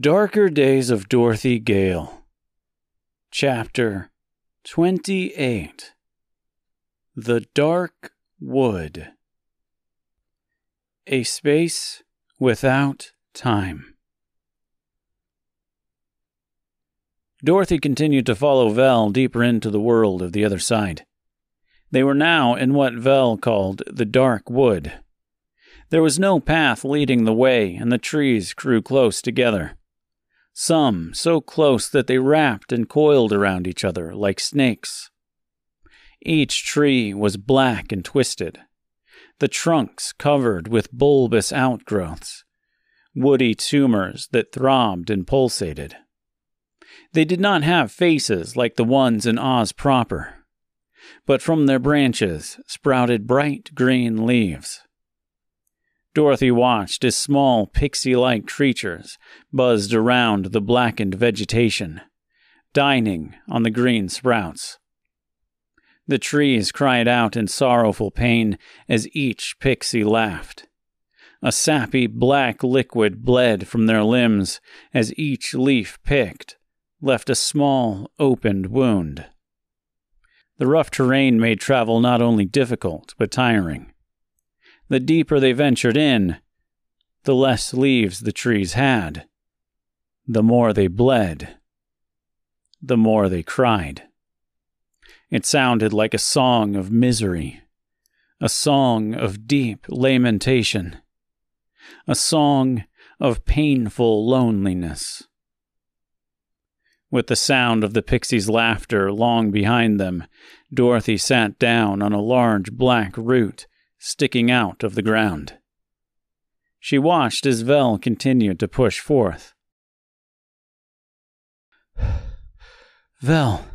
Darker Days of Dorothy Gale, Chapter 28 The Dark Wood. A Space Without Time. Dorothy continued to follow Vel deeper into the world of the other side. They were now in what Vel called the Dark Wood. There was no path leading the way, and the trees grew close together some so close that they wrapped and coiled around each other like snakes. Each tree was black and twisted, the trunks covered with bulbous outgrowths, woody tumors that throbbed and pulsated. They did not have faces like the ones in Oz proper, but from their branches sprouted bright green leaves. Dorothy watched as small pixie like creatures buzzed around the blackened vegetation, dining on the green sprouts. The trees cried out in sorrowful pain as each pixie laughed. A sappy black liquid bled from their limbs as each leaf picked left a small opened wound. The rough terrain made travel not only difficult but tiring. The deeper they ventured in, the less leaves the trees had. The more they bled, the more they cried. It sounded like a song of misery, a song of deep lamentation, a song of painful loneliness. With the sound of the pixie's laughter long behind them, Dorothy sat down on a large black root sticking out of the ground. She watched as Vel continued to push forth. Vel,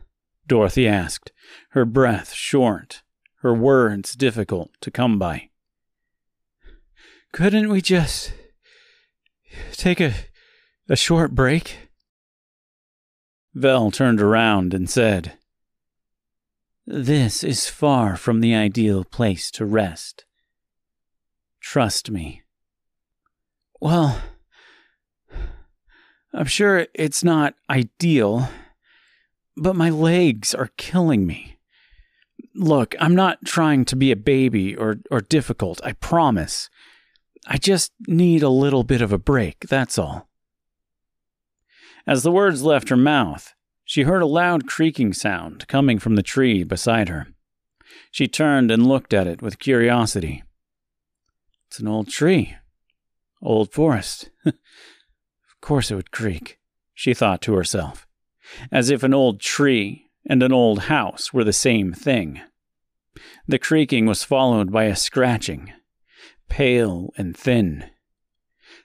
Dorothy asked, her breath short, her words difficult to come by. Couldn't we just take a, a short break? Vel turned around and said, this is far from the ideal place to rest. Trust me. Well, I'm sure it's not ideal, but my legs are killing me. Look, I'm not trying to be a baby or, or difficult, I promise. I just need a little bit of a break, that's all. As the words left her mouth, she heard a loud creaking sound coming from the tree beside her. She turned and looked at it with curiosity. It's an old tree. Old forest. of course it would creak, she thought to herself, as if an old tree and an old house were the same thing. The creaking was followed by a scratching, pale and thin.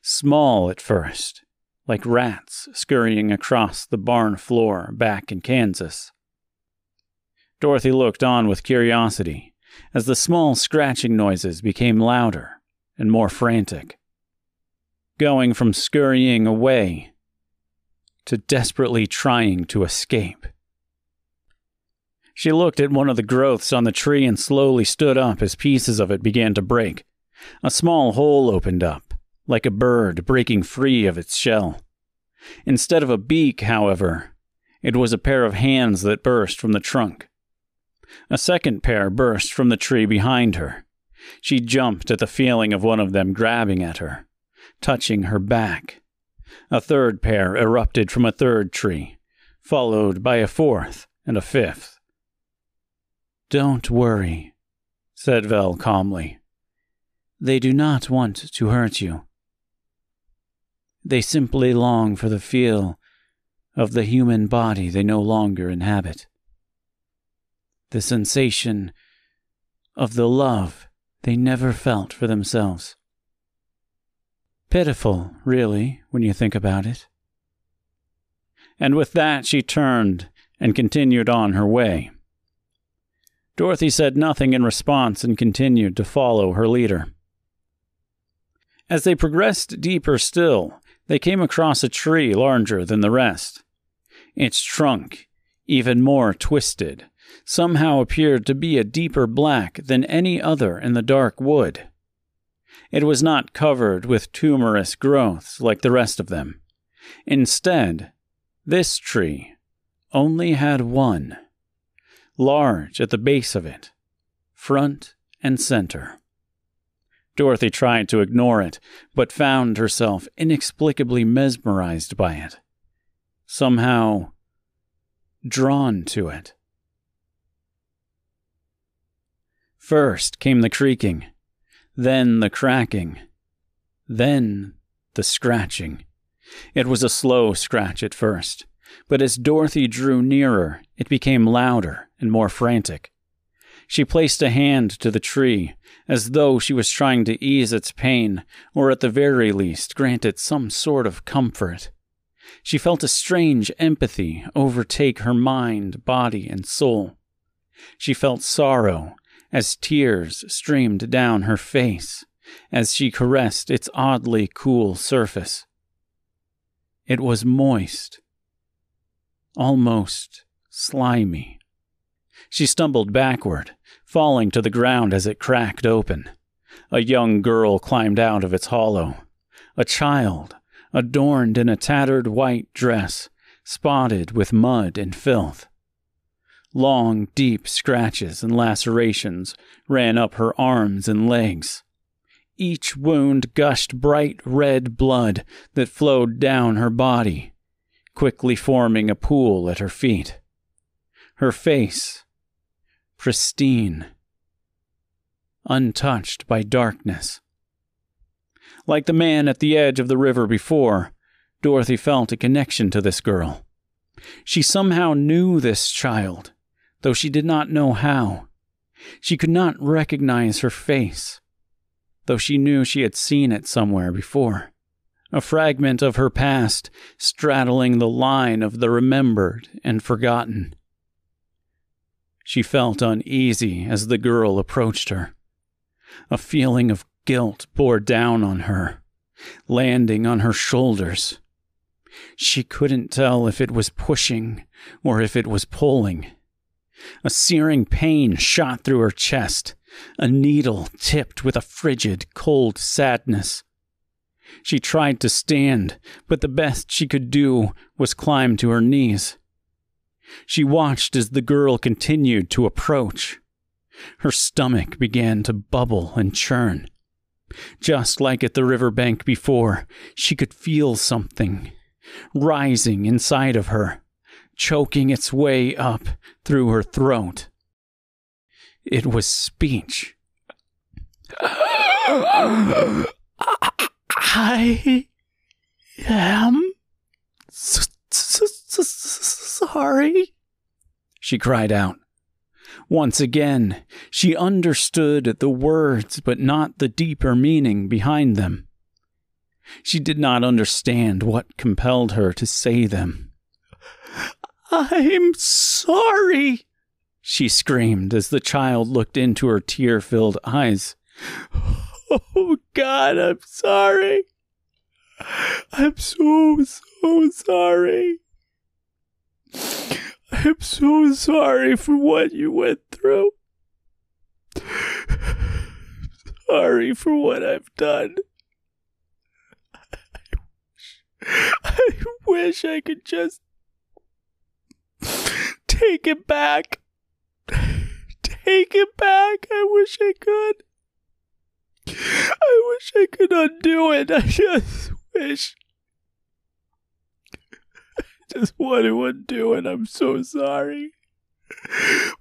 Small at first, like rats scurrying across the barn floor back in Kansas. Dorothy looked on with curiosity as the small scratching noises became louder and more frantic, going from scurrying away to desperately trying to escape. She looked at one of the growths on the tree and slowly stood up as pieces of it began to break. A small hole opened up, like a bird breaking free of its shell. Instead of a beak, however, it was a pair of hands that burst from the trunk. A second pair burst from the tree behind her. She jumped at the feeling of one of them grabbing at her, touching her back. A third pair erupted from a third tree, followed by a fourth and a fifth. Don't worry, said Vel calmly. They do not want to hurt you. They simply long for the feel of the human body they no longer inhabit. The sensation of the love they never felt for themselves. Pitiful, really, when you think about it. And with that, she turned and continued on her way. Dorothy said nothing in response and continued to follow her leader. As they progressed deeper still, they came across a tree larger than the rest. Its trunk, even more twisted, somehow appeared to be a deeper black than any other in the dark wood. It was not covered with tumorous growths like the rest of them. Instead, this tree only had one, large at the base of it, front and center. Dorothy tried to ignore it, but found herself inexplicably mesmerized by it. Somehow drawn to it. First came the creaking, then the cracking, then the scratching. It was a slow scratch at first, but as Dorothy drew nearer, it became louder and more frantic. She placed a hand to the tree, as though she was trying to ease its pain, or at the very least grant it some sort of comfort. She felt a strange empathy overtake her mind, body, and soul. She felt sorrow as tears streamed down her face as she caressed its oddly cool surface. It was moist, almost slimy. She stumbled backward, falling to the ground as it cracked open. A young girl climbed out of its hollow. A child, adorned in a tattered white dress, spotted with mud and filth. Long, deep scratches and lacerations ran up her arms and legs. Each wound gushed bright red blood that flowed down her body, quickly forming a pool at her feet. Her face, pristine, untouched by darkness. Like the man at the edge of the river before, Dorothy felt a connection to this girl. She somehow knew this child though she did not know how. She could not recognize her face, though she knew she had seen it somewhere before. A fragment of her past straddling the line of the remembered and forgotten. She felt uneasy as the girl approached her. A feeling of guilt bore down on her, landing on her shoulders. She couldn't tell if it was pushing or if it was pulling. A searing pain shot through her chest, a needle tipped with a frigid, cold sadness. She tried to stand, but the best she could do was climb to her knees. She watched as the girl continued to approach. Her stomach began to bubble and churn. Just like at the river bank before, she could feel something rising inside of her choking its way up through her throat. It was speech. I am sorry, she cried out. Once again, she understood the words, but not the deeper meaning behind them. She did not understand what compelled her to say them. I'm sorry, she screamed as the child looked into her tear filled eyes. Oh, God, I'm sorry. I'm so, so sorry. I'm so sorry for what you went through. Sorry for what I've done. I wish I could just Take it back. Take it back. I wish I could. I wish I could undo it. I just wish. I what it would do, and I'm so sorry.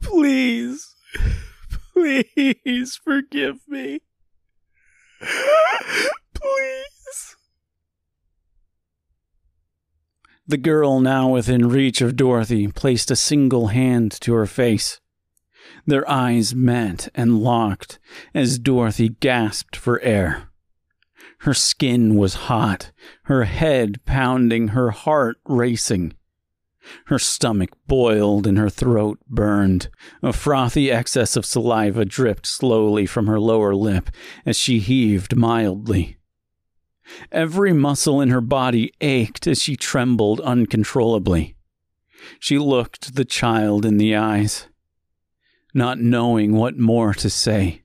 Please. Please forgive me. Please. The girl, now within reach of Dorothy, placed a single hand to her face. Their eyes met and locked as Dorothy gasped for air. Her skin was hot, her head pounding, her heart racing. Her stomach boiled and her throat burned. A frothy excess of saliva dripped slowly from her lower lip as she heaved mildly. Every muscle in her body ached as she trembled uncontrollably. She looked the child in the eyes, not knowing what more to say.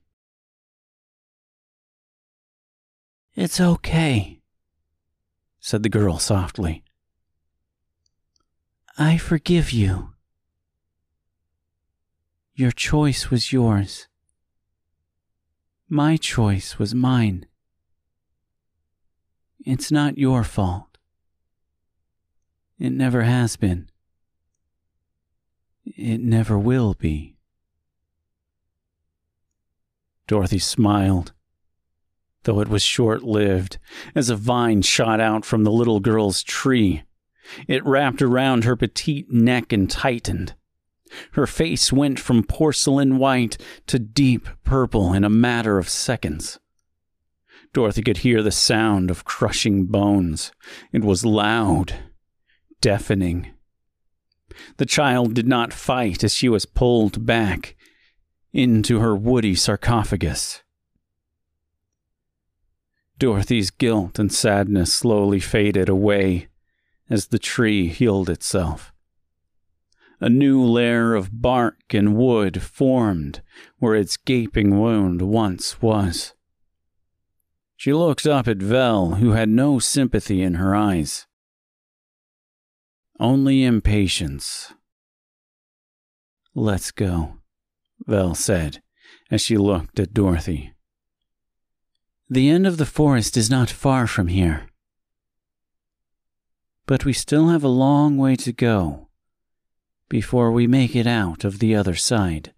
It's okay, said the girl softly. I forgive you. Your choice was yours. My choice was mine. It's not your fault. It never has been. It never will be. Dorothy smiled, though it was short lived, as a vine shot out from the little girl's tree. It wrapped around her petite neck and tightened. Her face went from porcelain white to deep purple in a matter of seconds. Dorothy could hear the sound of crushing bones. It was loud, deafening. The child did not fight as she was pulled back into her woody sarcophagus. Dorothy's guilt and sadness slowly faded away as the tree healed itself. A new layer of bark and wood formed where its gaping wound once was. She looked up at Vel, who had no sympathy in her eyes. Only impatience. Let's go, Vel said as she looked at Dorothy. The end of the forest is not far from here. But we still have a long way to go before we make it out of the other side.